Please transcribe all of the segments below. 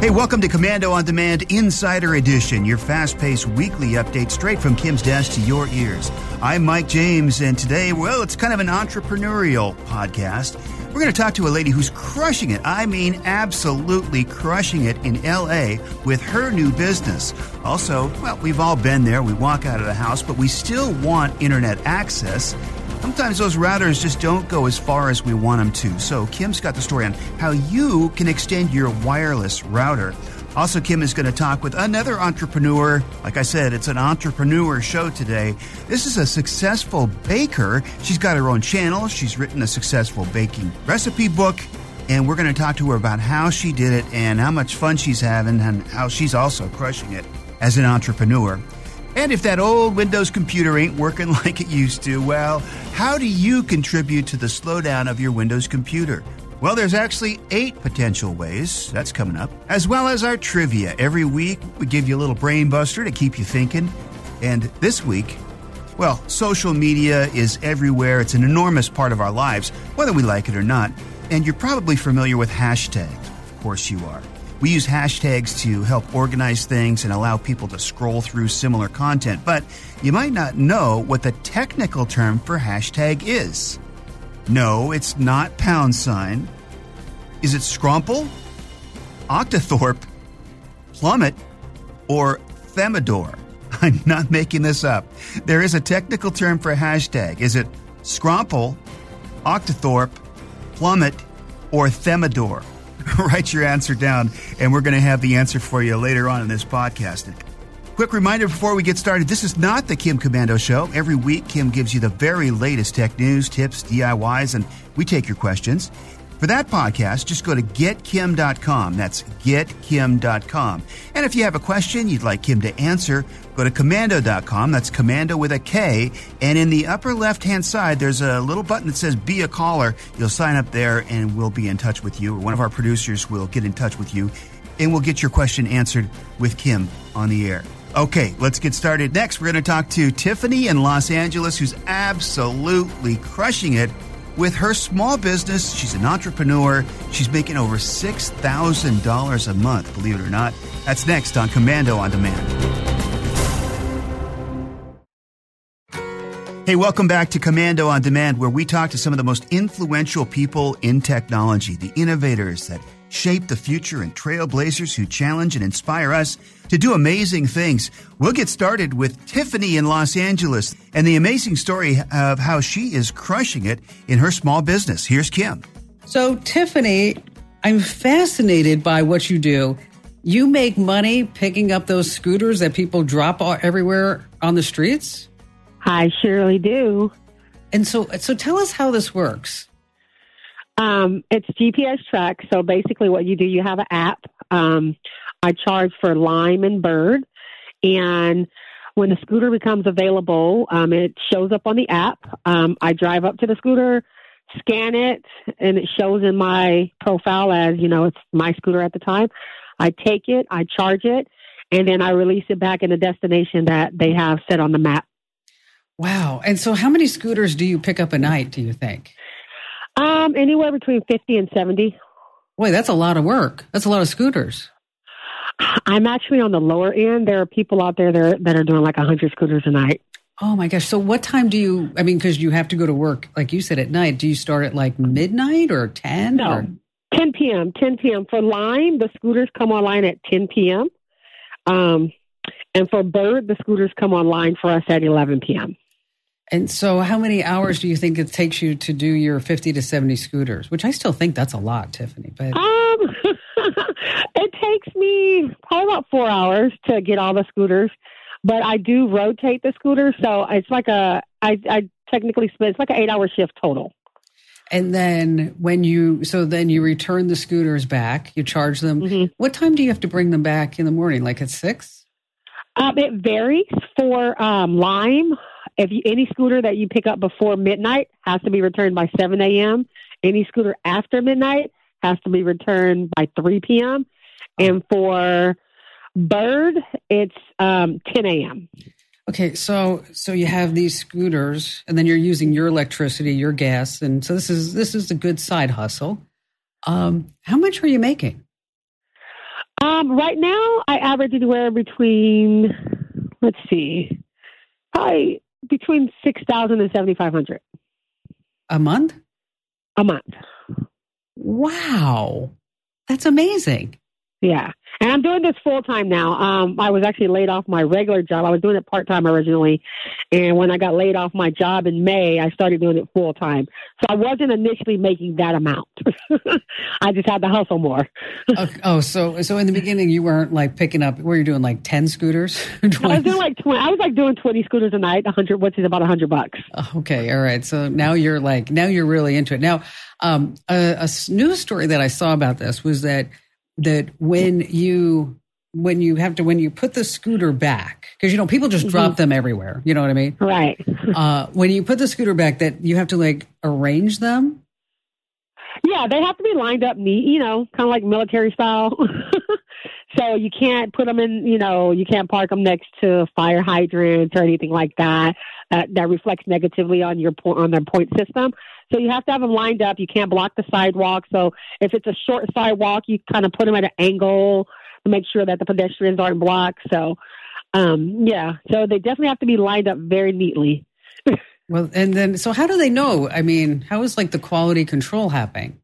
Hey, welcome to Komando on Demand Insider Edition, your fast paced weekly update straight from Kim's desk to your ears. I'm Mike James, and today, well, it's kind of an entrepreneurial podcast. We're going to talk to a lady who's crushing it. I mean, absolutely crushing it in LA with her new business. Also, well, we've all been there. We walk out of the house, but we still want internet access. Sometimes those routers just don't go as far as we want them to. So, Kim's got the story on how you can extend your wireless router. Also, Kim is going to talk with another entrepreneur. Like I said, it's an entrepreneur show today. This is a successful baker. She's got her own channel. She's written a successful baking recipe book. And we're going to talk to her about how she did it and how much fun she's having and how she's also crushing it as an entrepreneur. And if that old Windows computer ain't working like it used to, well, how do you contribute to the slowdown of your Windows computer? Well, there's actually eight potential ways. That's coming up. As well as our trivia. Every week, we give you a little brain buster to keep you thinking. And this week, well, social media is everywhere. It's an enormous part of our lives, whether we like it or not. And you're probably familiar with hashtags. Of course, you are. We use hashtags to help organize things and allow people to scroll through similar content, but you might not know what the technical term for hashtag is. No, it's not pound sign. Is it scrumple, octothorpe, plummet, or thermidor? I'm not making this up. There is a technical term for hashtag. Is it scrumple, octothorpe, plummet, or thermidor? Write your answer down, and we're going to have the answer for you later on in this podcast. Quick reminder before we get started this is not the Kim Komando Show. Every week, Kim gives you the very latest tech news, tips, DIYs, and we take your questions. For that podcast, just go to getkim.com. That's getkim.com. And if you have a question you'd like Kim to answer, go to komando.com. That's commando with a K. And in the upper left hand side, there's a little button that says be a caller. You'll sign up there and we'll be in touch with you. Or one of our producers will get in touch with you and we'll get your question answered with Kim on the air. Okay, let's get started. Next, we're going to talk to Tiffany in Los Angeles, who's absolutely crushing it with her small business. She's an entrepreneur. She's making over $6,000 a month, believe it or not. That's next on Komando on Demand. Hey, welcome back to Komando on Demand, where we talk to some of the most influential people in technology, the innovators that shape the future and trailblazers who challenge and inspire us to do amazing things. We'll get started with Tiffany in Los Angeles and the amazing story of how she is crushing it in her small business. Here's Kim. So, Tiffany, I'm fascinated by what you do. You make money picking up those scooters that people drop everywhere on the streets? I surely do. And so, so tell us how this works. Um, it's GPS track. So basically, what you do, you have an app. Um, I charge for Lime and Bird, and when the scooter becomes available, um, it shows up on the app. Um, I drive up to the scooter, scan it, and it shows in my profile as you know it's my scooter at the time. I take it, I charge it, and then I release it back in the destination that they have set on the map. Wow! And so, how many scooters do you pick up a night? Do you think? Um, anywhere between 50 and 70. Wait, that's a lot of work. That's a lot of scooters. I'm actually on the lower end. There are people out there that are, that are doing like 100 scooters a night. Oh my gosh. So what time do you, I mean, because you have to go to work, like you said, at night. Do you start at like midnight or 10? No, or? 10 p.m. 10 p.m. For Lime, the scooters come online at 10 p.m. Um, and for Bird, the scooters come online for us at 11 p.m. And so, how many hours do you think it takes you to do your 50 to 70 scooters? Which I still think that's a lot, Tiffany. But um, it takes me probably about four hours to get all the scooters, but I do rotate the scooters, so it's like a I, I technically spend it's like an eight hour shift total. And then when you, so then you return the scooters back, you charge them. Mhm. What time do you have to bring them back in the morning? Like at six? Um, it varies for um, Lime. If you, any scooter that you pick up before midnight has to be returned by 7 a.m. Any scooter after midnight has to be returned by 3 p.m. And for Bird, it's um, 10 a.m. Okay, so so you have these scooters, and then you're using your electricity, your gas, and so this is this is a good side hustle. Um, how much are you making? Um, right now, I average anywhere between, let's see, probably between 6000 and 7500 A month? a month. Wow, that's amazing. Yeah. And I'm doing this full time now. Um, I was actually laid off my regular job. I was doing it part time originally. And when I got laid off my job in May, I started doing it full time. So I wasn't initially making that amount. I just had to hustle more. Okay, oh, so so in the beginning you weren't like picking up. Were you doing like ten scooters? I was doing like 20, I was like doing 20 scooters a night, 100, which is about 100 bucks. Okay, all right. So now you're like now you're really into it. Now, um, a, a news story that I saw about this was that that when you when you have to when you put the scooter back because you know people just drop them everywhere. You know what I mean? Right. Uh, when you put the scooter back, that you have to like arrange them. Yeah, they have to be lined up neat, you know, kind of like military style. so you can't put them in, you know, you can't park them next to fire hydrants or anything like that. Uh, that reflects negatively on your po- on their point system. So you have to have them lined up. You can't block the sidewalk. So if it's a short sidewalk, you kind of put them at an angle to make sure that the pedestrians aren't blocked. So, um, yeah, so they definitely have to be lined up very neatly. Well, and then so how do they know? I mean, how is like the quality control happening?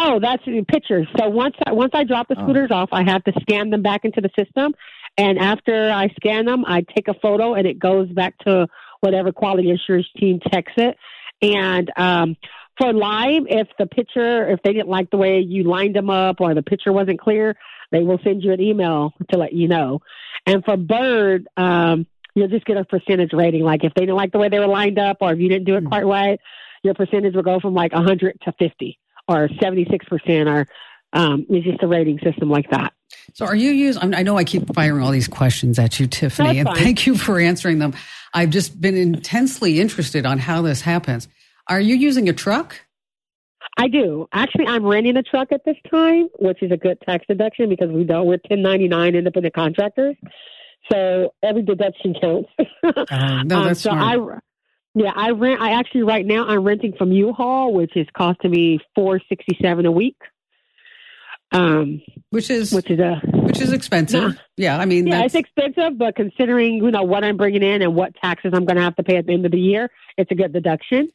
Oh, that's the pictures. So once I, once I drop the Oh. scooters off, I have to scan them back into the system, and after I scan them, I take a photo, and it goes back to whatever quality assurance team checks it. And um, for Lime, if the picture, if they didn't like the way you lined them up or the picture wasn't clear, they will send you an email to let you know. And for bird, um, you'll just get a percentage rating. Like if they didn't like the way they were lined up, or if you didn't do it Hmm. quite right, your percentage will go from like 100 to 50 or 76% or um, it's just a rating system like that. So are you using? I know I keep firing all these questions at you, Tiffany, and thank you for answering them. I've just been intensely interested on how this happens. Are you using a truck? I do. Actually, I'm renting a truck at this time, which is a good tax deduction because we don't, we're 1099 independent contractors. So every deduction counts. Oh, no, Um, so smart. I, yeah, I rent, I actually right now I'm renting from U-Haul, which is costing me 467 a week. Um, which is which is a, which is expensive. Yeah, I mean, Yeah, that's, it's expensive, but considering you know what I'm bringing in and what taxes I'm going to have to pay at the end of the year, it's a good deduction.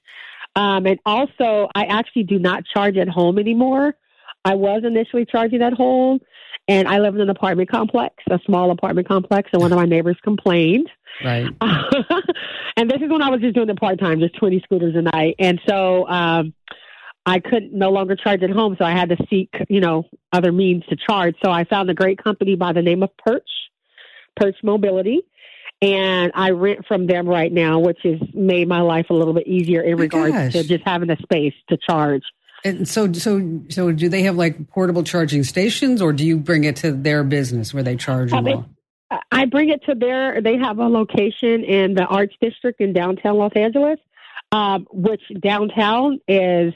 Um, and also, I actually do not charge at home anymore. I was initially charging at home, and I live in an apartment complex, a small apartment complex, and one of my neighbors complained. right. and this is when I was just doing it part time, just 20 scooters a night. And so um, I couldn't no longer charge at home, so I had to seek, you know, other means to charge. So I found a great company by the name of Perch, Perch Mobility. And I rent from them right now, which has made my life a little bit easier in My regards gosh. to just having a space to charge. And so, so, so, do they have like portable charging stations, or do you bring it to their business where they charge you they- all? I bring it to their. They have a location in the Arts District in downtown Los Angeles, um, which downtown is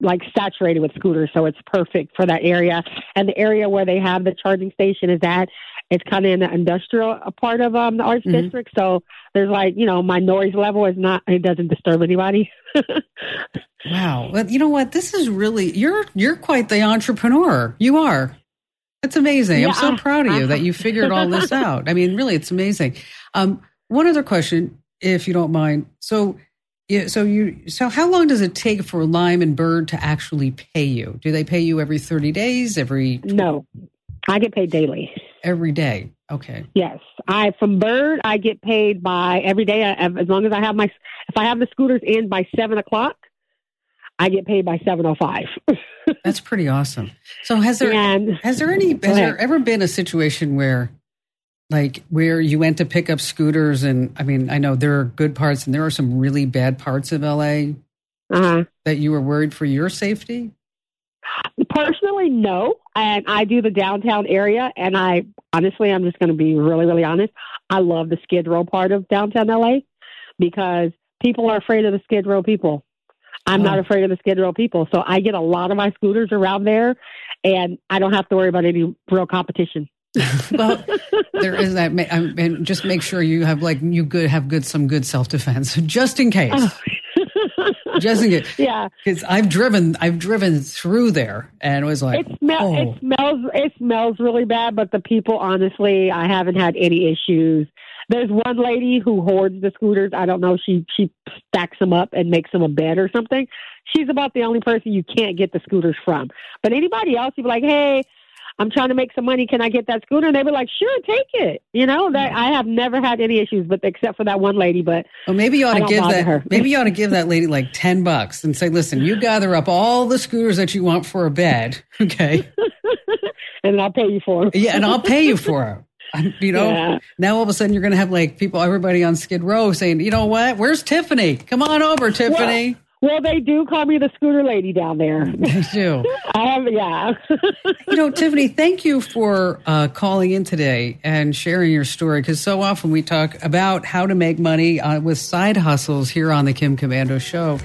like saturated with scooters, so it's perfect for that area. And the area where they have the charging station is at. It's kind of in the industrial part of um, the Arts Mhm. District, so there's like you know my noise level is not. It doesn't disturb anybody. Wow. Well, you know what? This is really you're you're quite the entrepreneur. You are. That's amazing. I'm so I- proud of you I- that you figured all this out. I mean, really, it's amazing. Um, one other question, if you don't mind. So, yeah, so you so how long does it take for Lime and Bird to actually pay you? Do they pay you every 30 days, every no, I get paid daily. every day? Okay. Yes, I from Bird I get paid by every day. I, as long as I have my if I have the scooters in by seven o'clock, I get paid by seven o five. That's pretty awesome. So has there And Has there any? Has there ever been a situation where, like, where you went to pick up scooters, and I mean, I know there are good parts and there are some really bad parts of LA. Uh-huh. that you were worried for your safety? Personally, no. And I do the downtown area, and I honestly, I'm just going to be really, really honest. I love the Skid Row part of downtown LA because people are afraid of the Skid Row people. I'm not Oh. afraid of the Skid Row people, so I get a lot of my scooters around there, and I don't have to worry about any real competition. well, there is that, um, and just make sure you have like you good have good some good self defense just in case, just in case. yeah, Because I've driven, I've driven through there, and it was like, it, smell, oh, it smells it smells really bad, but the people, honestly, I haven't had any issues. There's one lady who hoards the scooters. I don't know. She she stacks them up and makes them a bed or something. She's about the only person you can't get the scooters from. But anybody else, you'd be like, hey. I'm trying to make some money. Can I get that scooter? And they were like, "Sure, take it." You know that I have never had any issues, but except for that one lady. But well, maybe you ought to give that, her. maybe you ought to give that lady like ten bucks and say, listen, you gather up all the scooters that you want for a bed, okay? and I'll pay you for them. Yeah, and I'll pay you for them. You know, Yeah. now all of a sudden you're going to have like people, everybody on Skid Row saying, you know what? Where's Tiffany? Come on over, Tiffany. Well, they do call me the scooter lady down there. They do. I have, yeah. You know, Tiffany, thank you for uh, calling in today and sharing your story because so often we talk about how to make money uh, with side hustles here on the Kim Komando Show.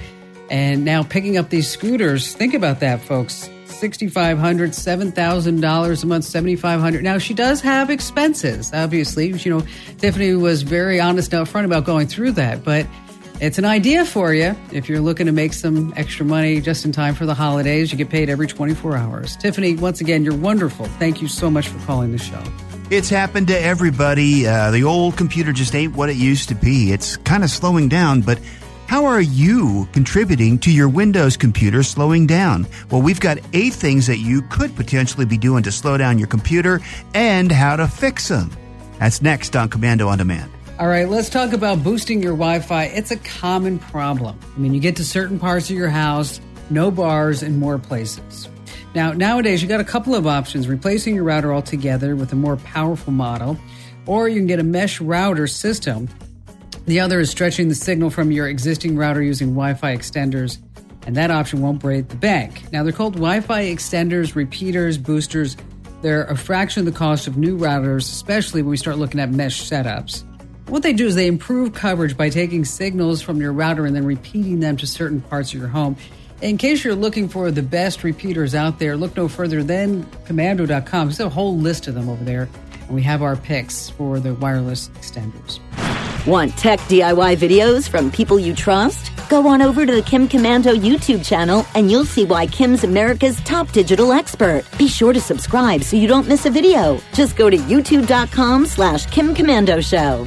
And now picking up these scooters, think about that, folks. $6,500, $7,000 a month, 7,500. Now, she does have expenses, obviously. You know, Tiffany was very honest out front about going through that, but it's an idea for you if you're looking to make some extra money just in time for the holidays. You get paid every 24 hours. Tiffany, once again, you're wonderful. Thank you so much for calling the show. It's happened to everybody. Uh, the old computer just ain't what it used to be. It's kind of slowing down, but how are you contributing to your Windows computer slowing down? Well, we've got eight things that you could potentially be doing to slow down your computer and how to fix them. That's next on Komando on Demand. All right, let's talk about boosting your Wi Fi. It's a common problem. I mean, you get to certain parts of your house, no bars in more places. Now, nowadays, you got a couple of options replacing your router altogether with a more powerful model, or you can get a mesh router system. The other is stretching the signal from your existing router using Wi Fi extenders, and that option won't break the bank. Now, they're called Wi Fi extenders, repeaters, boosters. They're a fraction of the cost of new routers, especially when we start looking at mesh setups. What they do is they improve coverage by taking signals from your router and then repeating them to certain parts of your home. In case you're looking for the best repeaters out there, look no further than komando.com. There's a whole list of them over there, and we have our picks for the wireless extenders. Want tech DIY videos from people you trust? Go on over to the Kim Komando YouTube channel and you'll see why Kim's America's top digital expert. Be sure to subscribe so you don't miss a video. Just go to youtube.com slash Kim Komando Show.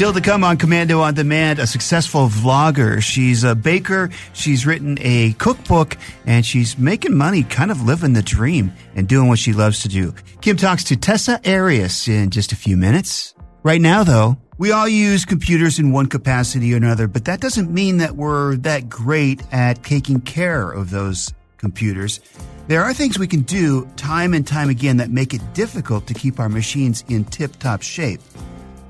Still to come on Komando on Demand, a successful vlogger. She's a baker. She's written a cookbook and she's making money, kind of living the dream and doing what she loves to do. Kim talks to Tessa Arias in just a few minutes. Right now, though, we all use computers in one capacity or another, but that doesn't mean that we're that great at taking care of those computers. There are things we can do time and time again that make it difficult to keep our machines in tip top shape.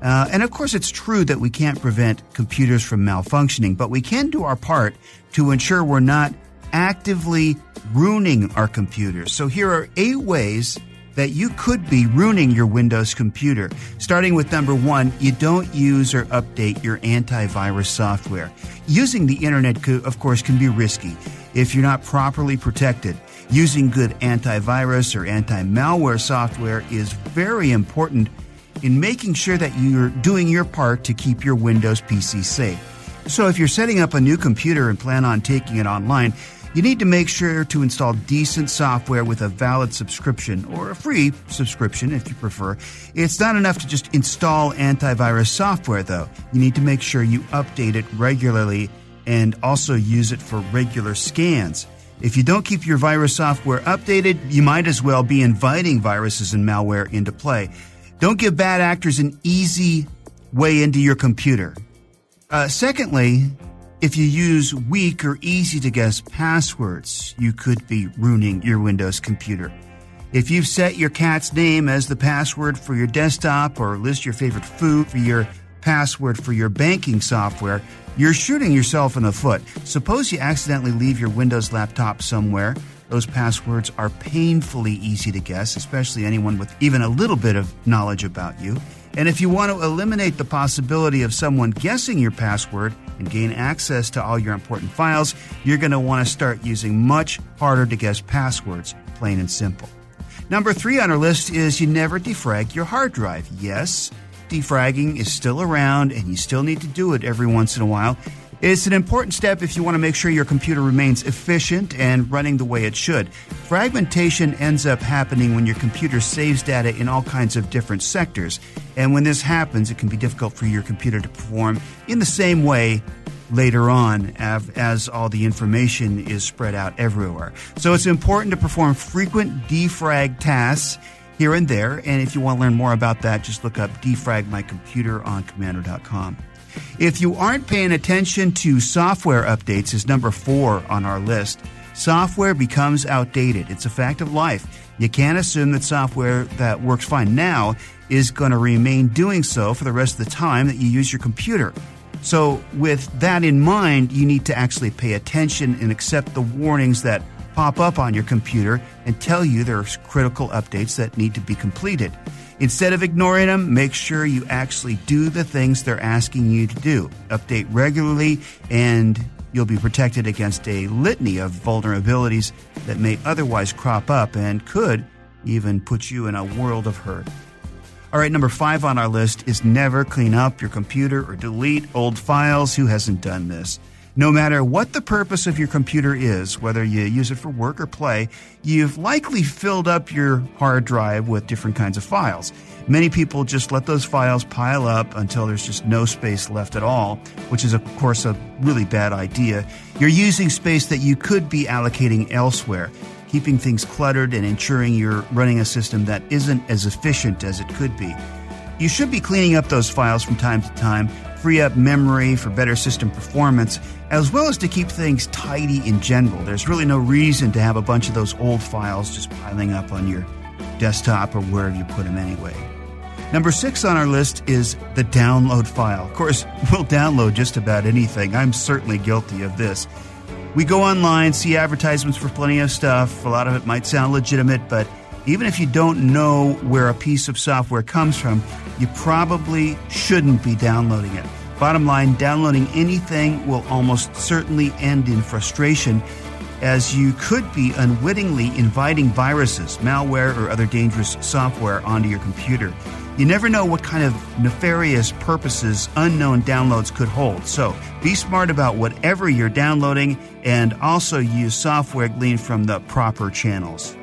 Uh, and of course, it's true that we can't prevent computers from malfunctioning, but we can do our part to ensure we're not actively ruining our computers. So here are eight ways that you could be ruining your Windows computer. Starting with number one, you don't use or update your antivirus software. Using the internet, of course, can be risky if you're not properly protected. Using good antivirus or anti malware software is very important in making sure that you're doing your part to keep your Windows PC safe. So if you're setting up a new computer and plan on taking it online, You need to make sure to install decent software with a valid subscription or a free subscription if you prefer. It's not enough to just install antivirus software though. You need to make sure you update it regularly and also use it for regular scans. If you don't keep your virus software updated, you might as well be inviting viruses and malware into play. Don't give bad actors an easy way into your computer. Uh, secondly, if you use weak or easy to guess passwords, you could be ruining your Windows computer. If you've set your cat's name as the password for your desktop or list your favorite food for your password for your banking software, you're shooting yourself in the foot. Suppose you accidentally leave your Windows laptop somewhere. Those passwords are painfully easy to guess, especially anyone with even a little bit of knowledge about you. And if you want to eliminate the possibility of someone guessing your password and gain access to all your important files, you're going to want to start using much harder to guess passwords, plain and simple. Number three on our list is you never defrag your hard drive. Yes, defragging is still around and you still need to do it every once in a while. It's an important step if you want to make sure your computer remains efficient and running the way it should. Fragmentation ends up happening when your computer saves data in all kinds of different sectors. And when this happens, it can be difficult for your computer to perform in the same way later on as all the information is spread out everywhere. So it's important to perform frequent defrag tasks here and there. And if you want to learn more about that, just look up defrag my computer on komando.com. If you aren't paying attention to software updates is number 4 on our list. Software becomes outdated. It's a fact of life. You can't assume that software that works fine now is going to remain doing so for the rest of the time that you use your computer. So, with that in mind, you need to actually pay attention and accept the warnings that pop up on your computer and tell you there are critical updates that need to be completed. Instead of ignoring them, make sure you actually do the things they're asking you to do. Update regularly, and you'll be protected against a litany of vulnerabilities that may otherwise crop up and could even put you in a world of hurt. All right, number five on our list is never clean up your computer or delete old files. Who hasn't done this? No matter what the purpose of your computer is, whether you use it for work or play, you've likely filled up your hard drive with different kinds of files. Many people just let those files pile up until there's just no space left at all, which is, of course, a really bad idea. You're using space that you could be allocating elsewhere, keeping things cluttered and ensuring you're running a system that isn't as efficient as it could be. You should be cleaning up those files from time to time free up memory for better system performance, as well as to keep things tidy in general. There's really no reason to have a bunch of those old files just piling up on your desktop or wherever you put them anyway. Number six on our list is the download file. Of course, we'll download just about anything. I'm certainly guilty of this. We go online, see advertisements for plenty of stuff. A lot of it might sound legitimate, but even if you don't know where a piece of software comes from, you probably shouldn't be downloading it. Bottom line, downloading anything will almost certainly end in frustration as you could be unwittingly inviting viruses, malware, or other dangerous software onto your computer. You never know what kind of nefarious purposes unknown downloads could hold. So be smart about whatever you're downloading and also use software gleaned from the proper channels.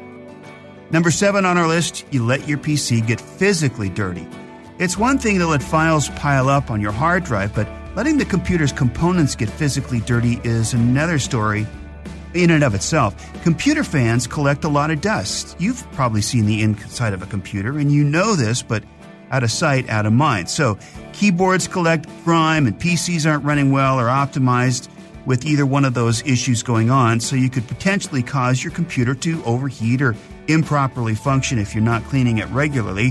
Number seven on our list, you let your PC get physically dirty. It's one thing to let files pile up on your hard drive, but letting the computer's components get physically dirty is another story in and of itself. Computer fans collect a lot of dust. You've probably seen the inside of a computer, and you know this, but out of sight, out of mind. So, keyboards collect grime, and PCs aren't running well or optimized with either one of those issues going on, so you could potentially cause your computer to overheat or improperly function if you're not cleaning it regularly,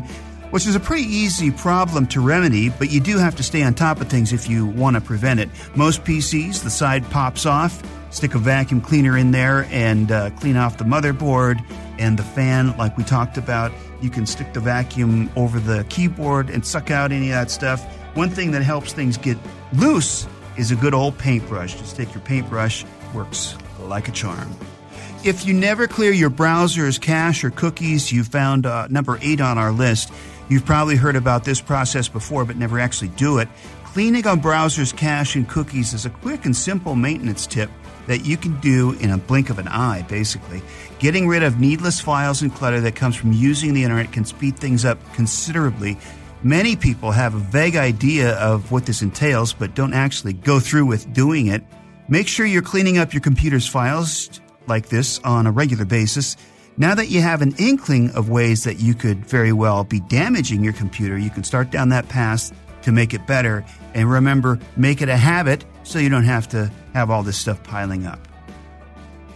which is a pretty easy problem to remedy, but you do have to stay on top of things if you want to prevent it. Most PCs, the side pops off, stick a vacuum cleaner in there and uh, clean off the motherboard and the fan, like we talked about. You can stick the vacuum over the keyboard and suck out any of that stuff. One thing that helps things get loose is a good old paintbrush. Just take your paintbrush, works like a charm. If you never clear your browser's cache or cookies, you found uh, number eight on our list. You've probably heard about this process before, but never actually do it. Cleaning a browser's cache and cookies is a quick and simple maintenance tip that you can do in a blink of an eye, basically. Getting rid of needless files and clutter that comes from using the internet can speed things up considerably. Many people have a vague idea of what this entails, but don't actually go through with doing it. Make sure you're cleaning up your computer's files like this on a regular basis. Now that you have an inkling of ways that you could very well be damaging your computer, you can start down that path to make it better. And remember, make it a habit so you don't have to have all this stuff piling up.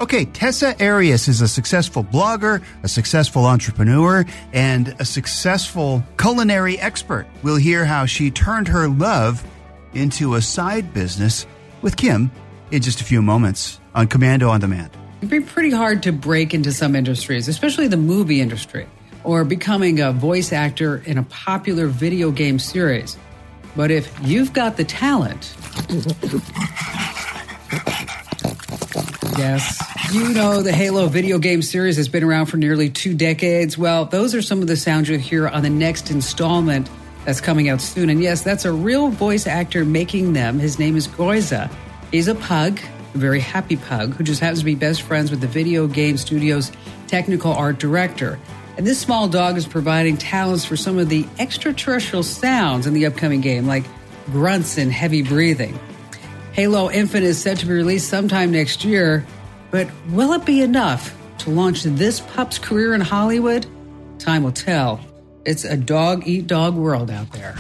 Okay, Tessa Arias is a successful blogger, a successful entrepreneur, and a successful culinary expert. We'll hear how she turned her love into a side business with Kim in just a few moments on Komando on Demand. It'd be pretty hard to break into some industries, especially the movie industry, or becoming a voice actor in a popular video game series. But if you've got the talent, yes, you know the Halo video game series has been around for nearly two decades. Well, those are some of the sounds you'll hear on the next installment that's coming out soon. And yes, that's a real voice actor making them. His name is Goiza. He's a pug, very happy pug, who just happens to be best friends with the video game studio's technical art director. And this small dog is providing talents for some of the extraterrestrial sounds in the upcoming game, like grunts and heavy breathing. Halo Infinite is set to be released sometime next year, but will it be enough to launch this pup's career in Hollywood? Time will tell. It's a dog eat dog world out there.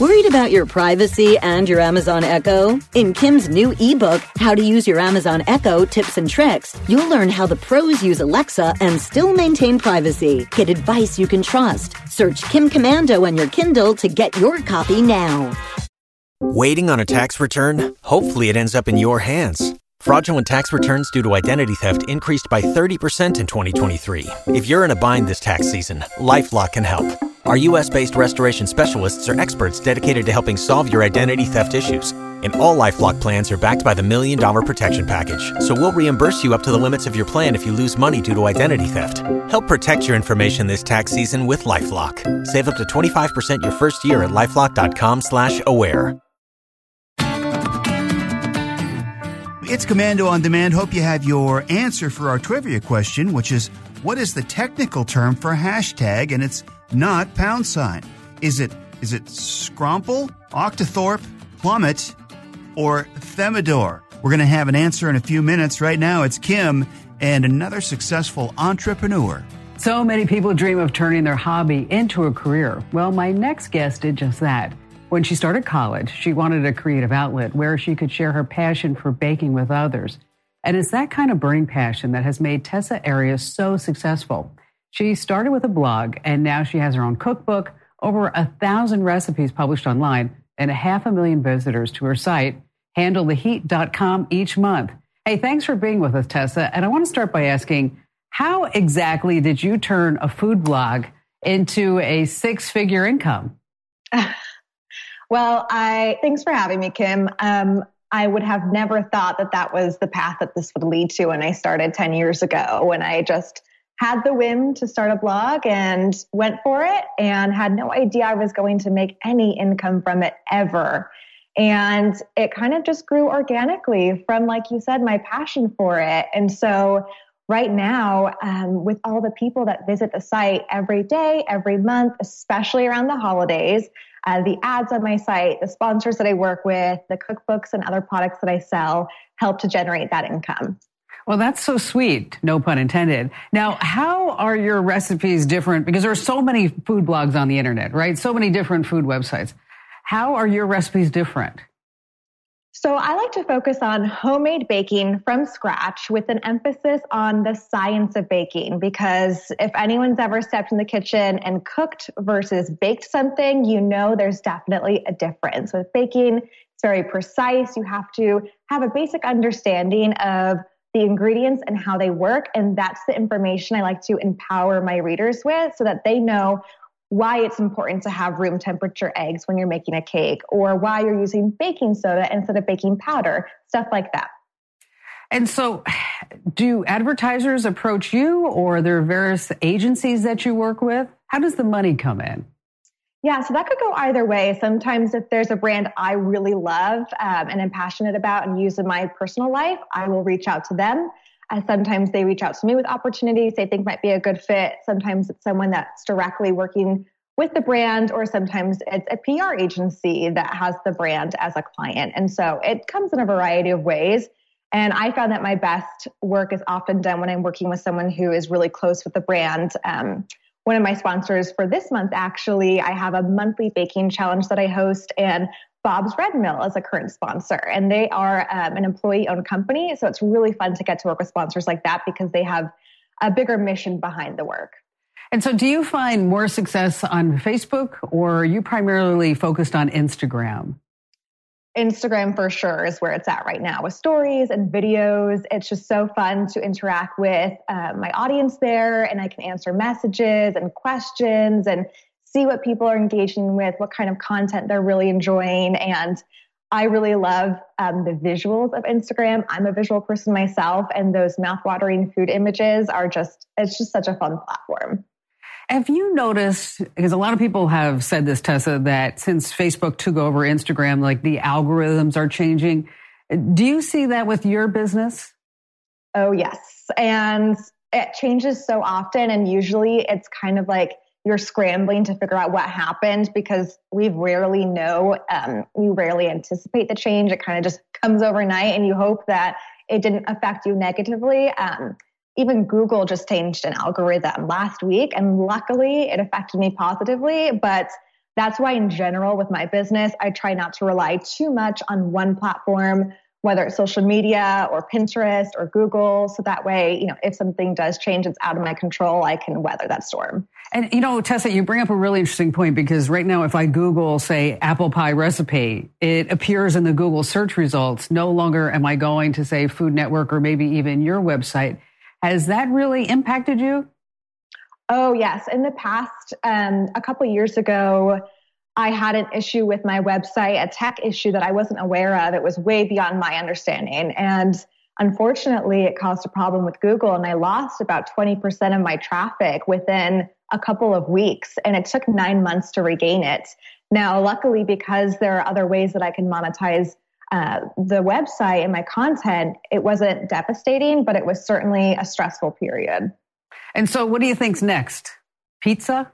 Worried about your privacy and your Amazon Echo? In Kim's new ebook, How to Use Your Amazon Echo Tips and Tricks, you'll learn how the pros use Alexa and still maintain privacy. Get advice you can trust. Search Kim Komando on your Kindle to get your copy now. Waiting on a tax return? Hopefully, it ends up in your hands. Fraudulent tax returns due to identity theft increased by 30% in 2023. If you're in a bind this tax season, LifeLock can help. Our US based restoration specialists are experts dedicated to helping solve your identity theft issues. And all Lifelock plans are backed by the Million Dollar Protection Package. So we'll reimburse you up to the limits of your plan if you lose money due to identity theft. Help protect your information this tax season with LifeLock. Save up to 25% your first year at LifeLock.com slash aware. It's Komando on Demand. Hope you have your answer for our trivia question, which is what is the technical term for hashtag? And it's not pound sign. Is it is it Scrumple, Octothorpe, Plummet, or Thermidor? We're going to have an answer in a few minutes. Right now, it's Kim and another successful entrepreneur. So many people dream of turning their hobby into a career. Well, my next guest did just that. When she started college, she wanted a creative outlet where she could share her passion for baking with others. And it's that kind of burning passion that has made Tessa Arias so successful. She started with a blog, and now she has her own cookbook, over a thousand recipes published online, and a half a million visitors to her site, handletheheat.com each month. Hey, thanks for being with us, Tessa. And I want to start by asking how exactly did you turn a food blog into a six figure income? Well, I thanks for having me, Kim. Um, I would have never thought that that was the path that this would lead to when I started 10 years ago, when I just had the whim to start a blog and went for it and had no idea I was going to make any income from it ever. And it kind of just grew organically from, like you said, my passion for it. And so right now, um, with all the people that visit the site every day, every month, especially around the holidays, uh, the ads on my site, the sponsors that I work with, the cookbooks and other products that I sell help to generate that income. Well, that's so sweet, no pun intended. Now, how are your recipes different? Because there are so many food blogs on the internet, right? So many different food websites. How are your recipes different? So I like to focus on homemade baking from scratch with an emphasis on the science of baking because if anyone's ever stepped in the kitchen and cooked versus baked something, you know there's definitely a difference. With baking, it's very precise. You have to have a basic understanding of the ingredients and how they work. And that's the information I like to empower my readers with so that they know why it's important to have room temperature eggs when you're making a cake or why you're using baking soda instead of baking powder, stuff like that. And so, do advertisers approach you or there are there various agencies that you work with? How does the money come in? Yeah, so that could go either way. Sometimes, if there's a brand I really love um, and am passionate about and use in my personal life, I will reach out to them. Uh, sometimes they reach out to me with opportunities they think might be a good fit. Sometimes it's someone that's directly working with the brand, or sometimes it's a PR agency that has the brand as a client. And so it comes in a variety of ways. And I found that my best work is often done when I'm working with someone who is really close with the brand. Um, one of my sponsors for this month, actually, I have a monthly baking challenge that I host, and Bob's Red Mill is a current sponsor, and they are um, an employee owned company. So it's really fun to get to work with sponsors like that because they have a bigger mission behind the work. And so, do you find more success on Facebook, or are you primarily focused on Instagram? Instagram for sure is where it's at right now with stories and videos. It's just so fun to interact with uh, my audience there, and I can answer messages and questions and see what people are engaging with, what kind of content they're really enjoying. And I really love um, the visuals of Instagram. I'm a visual person myself, and those mouthwatering food images are just, it's just such a fun platform. Have you noticed, because a lot of people have said this, Tessa, that since Facebook took over Instagram, like the algorithms are changing. Do you see that with your business? Oh, yes. And it changes so often. And usually it's kind of like you're scrambling to figure out what happened because we rarely know, um, we rarely anticipate the change. It kind of just comes overnight and you hope that it didn't affect you negatively. Um, even Google just changed an algorithm last week, and luckily it affected me positively. But that's why, in general, with my business, I try not to rely too much on one platform, whether it's social media or Pinterest or Google. So that way, you know, if something does change, it's out of my control, I can weather that storm. And, you know, Tessa, you bring up a really interesting point because right now, if I Google, say, apple pie recipe, it appears in the Google search results. No longer am I going to, say, Food Network or maybe even your website has that really impacted you? Oh, yes. In the past, um, a couple years ago, I had an issue with my website, a tech issue that I wasn't aware of. It was way beyond my understanding. And unfortunately, it caused a problem with Google, and I lost about 20% of my traffic within a couple of weeks. And it took nine months to regain it. Now, luckily, because there are other ways that I can monetize uh, the website and my content, it wasn't devastating, but it was certainly a stressful period. And so, what do you think's next? Pizza?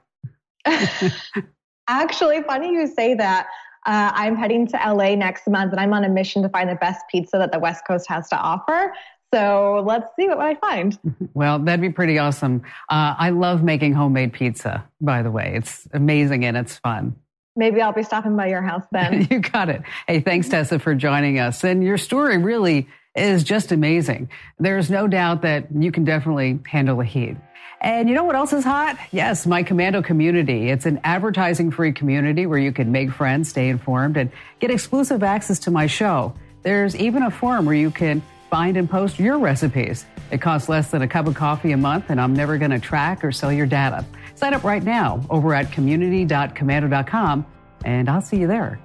Actually, funny you say that. Uh, I'm heading to LA next month, and I'm on a mission to find the best pizza that the West Coast has to offer. So let's see what I find. Well, that'd be pretty awesome. Uh, I love making homemade pizza, by the way. It's amazing and it's fun. Maybe I'll be stopping by your house then. you got it. Hey, thanks, Tessa, for joining us. And your story really is just amazing. There's no doubt that you can definitely handle the heat. And you know what else is hot? Yes, my Komando community. It's an advertising free community where you can make friends, stay informed, and get exclusive access to my show. There's even a forum where you can find and post your recipes. It costs less than a cup of coffee a month, and I'm never going to track or sell your data. Sign up right now over at community.komando.com, and I'll see you there.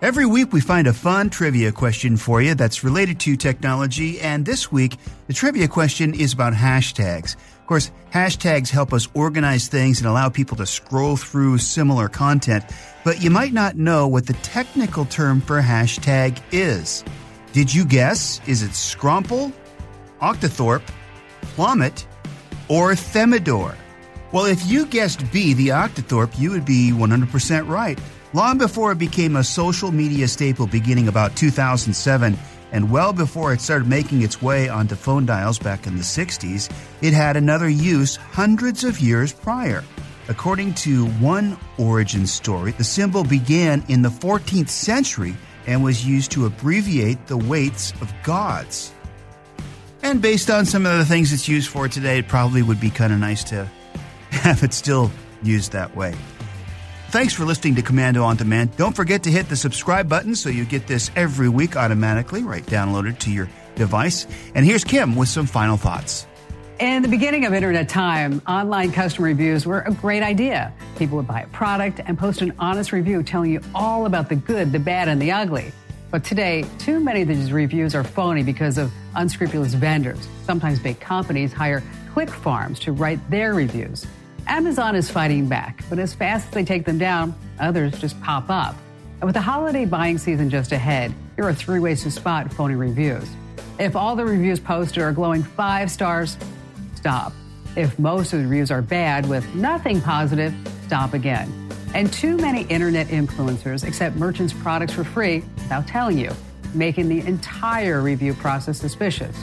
Every week, we find a fun trivia question for you that's related to technology. And this week, the trivia question is about hashtags. Of course, hashtags help us organize things and allow people to scroll through similar content. But you might not know what the technical term for hashtag is. Did you guess? Is it Scromple, Octothorpe, Plummet, or Thermidor? Well, if you guessed B, the Octothorpe, you would be 100% right. Long before it became a social media staple beginning about 2007, and well before it started making its way onto phone dials back in the 60s, it had another use hundreds of years prior. According to one origin story, the symbol began in the 14th century and was used to abbreviate the weights of gods. And based on some of the things it's used for today, it probably would be kind of nice to have it still used that way. Thanks for listening to Komando on Demand. Don't forget to hit the subscribe button so you get this every week automatically, right downloaded to your device. And here's Kim with some final thoughts. In the beginning of internet time, online customer reviews were a great idea. People would buy a product and post an honest review telling you all about the good, the bad, and the ugly. But today, too many of these reviews are phony because of unscrupulous vendors. Sometimes big companies hire click farms to write their reviews. Amazon is fighting back, but as fast as they take them down, others just pop up. And with the holiday buying season just ahead, here are three ways to spot phony reviews. If all the reviews posted are glowing five stars, stop. If most of the reviews are bad with nothing positive, stop again. And too many internet influencers accept merchants' products for free without telling you, making the entire review process suspicious.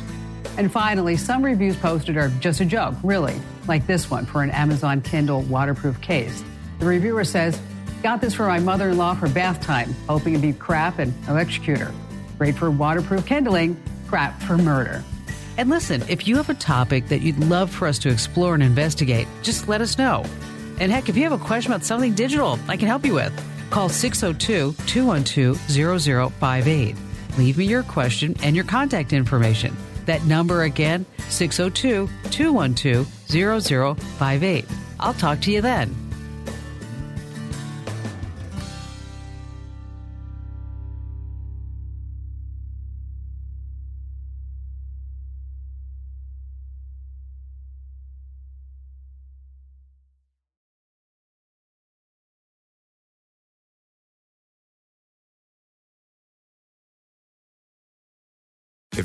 And finally, some reviews posted are just a joke, really, like this one for an Amazon Kindle waterproof case. The reviewer says, Got this for my mother in law for bath time, hoping it'd be crap and I'll execute her. Great for waterproof kindling, crap for murder. And listen, if you have a topic that you'd love for us to explore and investigate, just let us know. And heck, if you have a question about something digital I can help you with, call 602 212 0058. Leave me your question and your contact information. That number again, 602 212 0058. I'll talk to you then.